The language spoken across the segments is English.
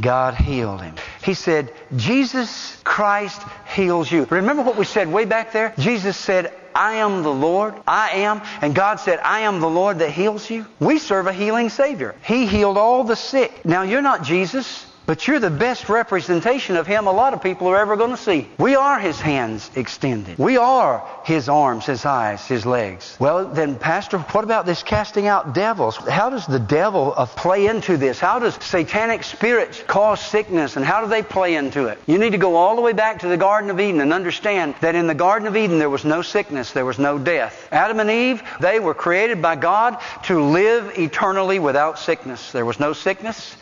God healed him. He said, Jesus Christ heals you. Remember what we said way back there? Jesus said, I am the Lord. I am. And God said, I am the Lord that heals you. We serve a healing Savior. He healed all the sick. Now, you're not Jesus. But you're the best representation of Him a lot of people are ever going to see. We are His hands extended. We are His arms, His eyes, His legs. Well, then, Pastor, what about this casting out devils? How does the devil uh, play into this? How does satanic spirits cause sickness and how do they play into it? You need to go all the way back to the Garden of Eden and understand that in the Garden of Eden there was no sickness, there was no death. Adam and Eve, they were created by God to live eternally without sickness. There was no sickness,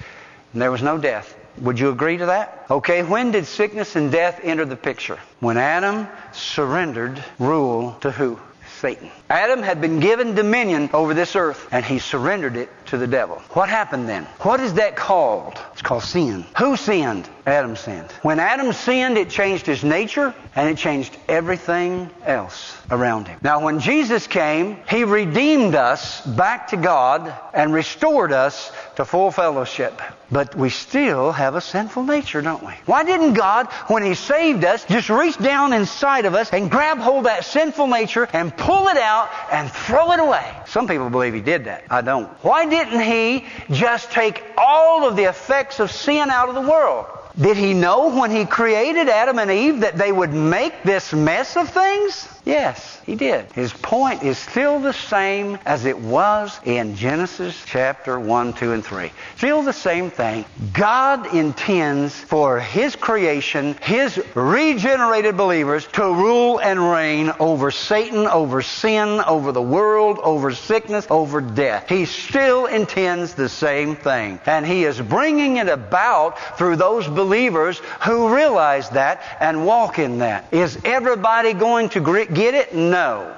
and there was no death. Would you agree to that? Okay, when did sickness and death enter the picture? When Adam surrendered rule to who? Satan. Adam had been given dominion over this earth, and he surrendered it to the devil. What happened then? What is that called? It's called sin. Who sinned? Adam sinned. When Adam sinned, it changed his nature, and it changed everything else around him. Now, when Jesus came, he redeemed us back to God and restored us to full fellowship. But we still have a sinful nature, don't we? Why didn't God, when He saved us, just reach down inside of us and grab hold of that sinful nature and pull it out and throw it away? Some people believe He did that. I don't. Why didn't He just take all of the effects of sin out of the world? Did He know when He created Adam and Eve that they would make this mess of things? Yes, he did. His point is still the same as it was in Genesis chapter 1, 2, and 3. Still the same thing. God intends for His creation, His regenerated believers, to rule and reign over Satan, over sin, over the world, over sickness, over death. He still intends the same thing. And He is bringing it about through those believers who realize that and walk in that. Is everybody going to get it? No.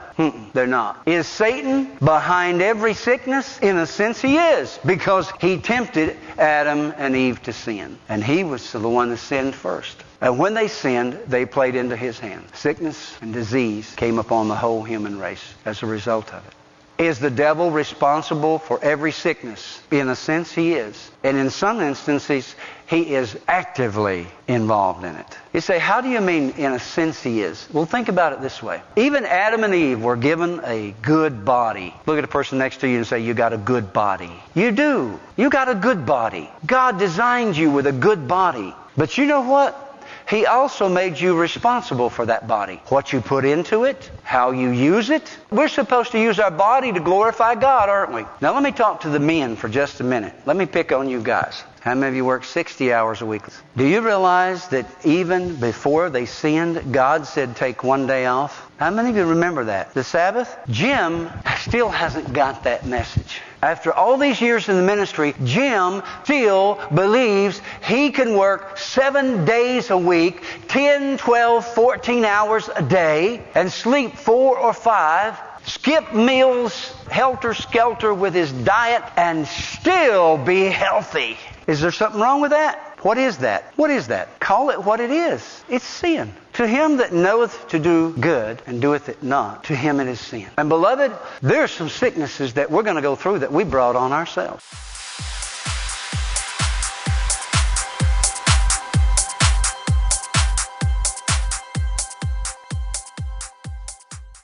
They're not. Is Satan behind every sickness? In a sense, he is, because he tempted Adam and Eve to sin. And he was the one that sinned first. And when they sinned, they played into his hand. Sickness and disease came upon the whole human race as a result of it. Is the devil responsible for every sickness? In a sense, he is. And in some instances, he is actively involved in it. You say, how do you mean in a sense he is? Well, think about it this way. Even Adam and Eve were given a good body. Look at the person next to you and say, you got a good body. You do. You got a good body. God designed you with a good body. But you know what? He also made you responsible for that body. What you put into it, how you use it. We're supposed to use our body to glorify God, aren't we? Now let me talk to the men for just a minute. Let me pick on you guys. How many of you work 60 hours a week? Do you realize that even before they sinned, God said take one day off? How many of you remember that? The Sabbath? Jim still hasn't got that message. After all these years in the ministry, Jim still believes he can work seven days a week, 10, 12, 14 hours a day, and sleep four or five, skip meals, helter skelter with his diet, and still be healthy. Is there something wrong with that? What is that? What is that? Call it what it is. It's sin. To him that knoweth to do good and doeth it not, to him it is sin. And beloved, there are some sicknesses that we're going to go through that we brought on ourselves.